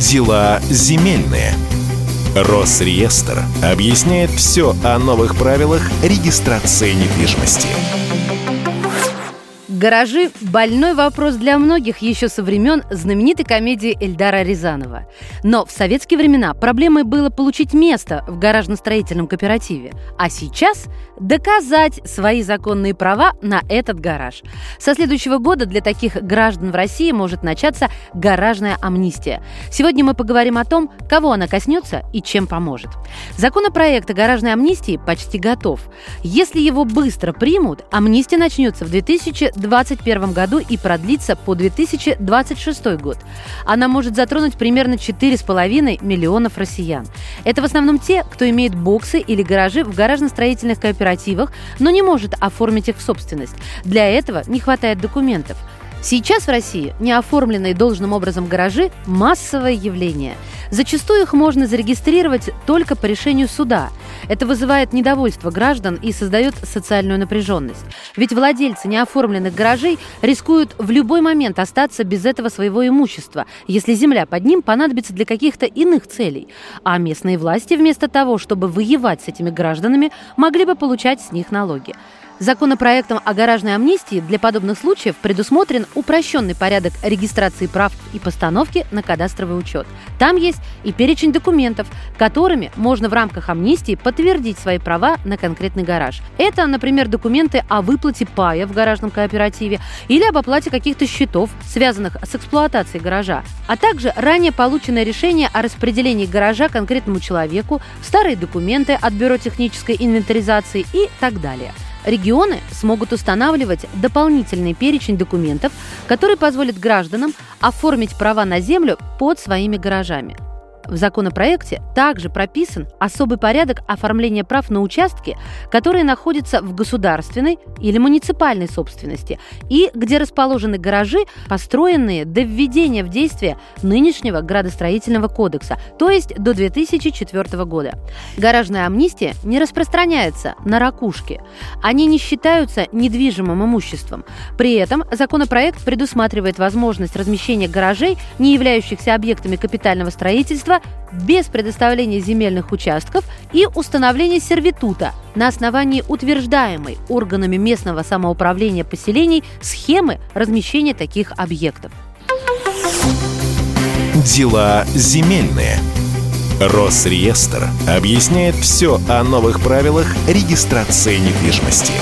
Дела земельные. Росреестр объясняет все о новых правилах регистрации недвижимости. Гаражи – больной вопрос для многих еще со времен знаменитой комедии Эльдара Рязанова. Но в советские времена проблемой было получить место в гаражно-строительном кооперативе, а сейчас – доказать свои законные права на этот гараж. Со следующего года для таких граждан в России может начаться гаражная амнистия. Сегодня мы поговорим о том, кого она коснется и чем поможет. Законопроект о гаражной амнистии почти готов. Если его быстро примут, амнистия начнется в 2020 2021 году и продлится по 2026 год. Она может затронуть примерно 4,5 миллионов россиян. Это в основном те, кто имеет боксы или гаражи в гаражно-строительных кооперативах, но не может оформить их в собственность. Для этого не хватает документов – Сейчас в России неоформленные должным образом гаражи – массовое явление. Зачастую их можно зарегистрировать только по решению суда. Это вызывает недовольство граждан и создает социальную напряженность. Ведь владельцы неоформленных гаражей рискуют в любой момент остаться без этого своего имущества, если земля под ним понадобится для каких-то иных целей. А местные власти вместо того, чтобы воевать с этими гражданами, могли бы получать с них налоги. Законопроектом о гаражной амнистии для подобных случаев предусмотрен упрощенный порядок регистрации прав и постановки на кадастровый учет. Там есть и перечень документов, которыми можно в рамках амнистии подтвердить свои права на конкретный гараж. Это, например, документы о выплате пая в гаражном кооперативе или об оплате каких-то счетов, связанных с эксплуатацией гаража, а также ранее полученное решение о распределении гаража конкретному человеку, старые документы от Бюро технической инвентаризации и так далее. Регионы смогут устанавливать дополнительный перечень документов, который позволит гражданам оформить права на землю под своими гаражами. В законопроекте также прописан особый порядок оформления прав на участки, которые находятся в государственной или муниципальной собственности и где расположены гаражи, построенные до введения в действие нынешнего градостроительного кодекса, то есть до 2004 года. Гаражная амнистия не распространяется на ракушки. Они не считаются недвижимым имуществом. При этом законопроект предусматривает возможность размещения гаражей, не являющихся объектами капитального строительства, без предоставления земельных участков и установления сервитута на основании утверждаемой органами местного самоуправления поселений схемы размещения таких объектов. Дела земельные. Росреестр объясняет все о новых правилах регистрации недвижимости.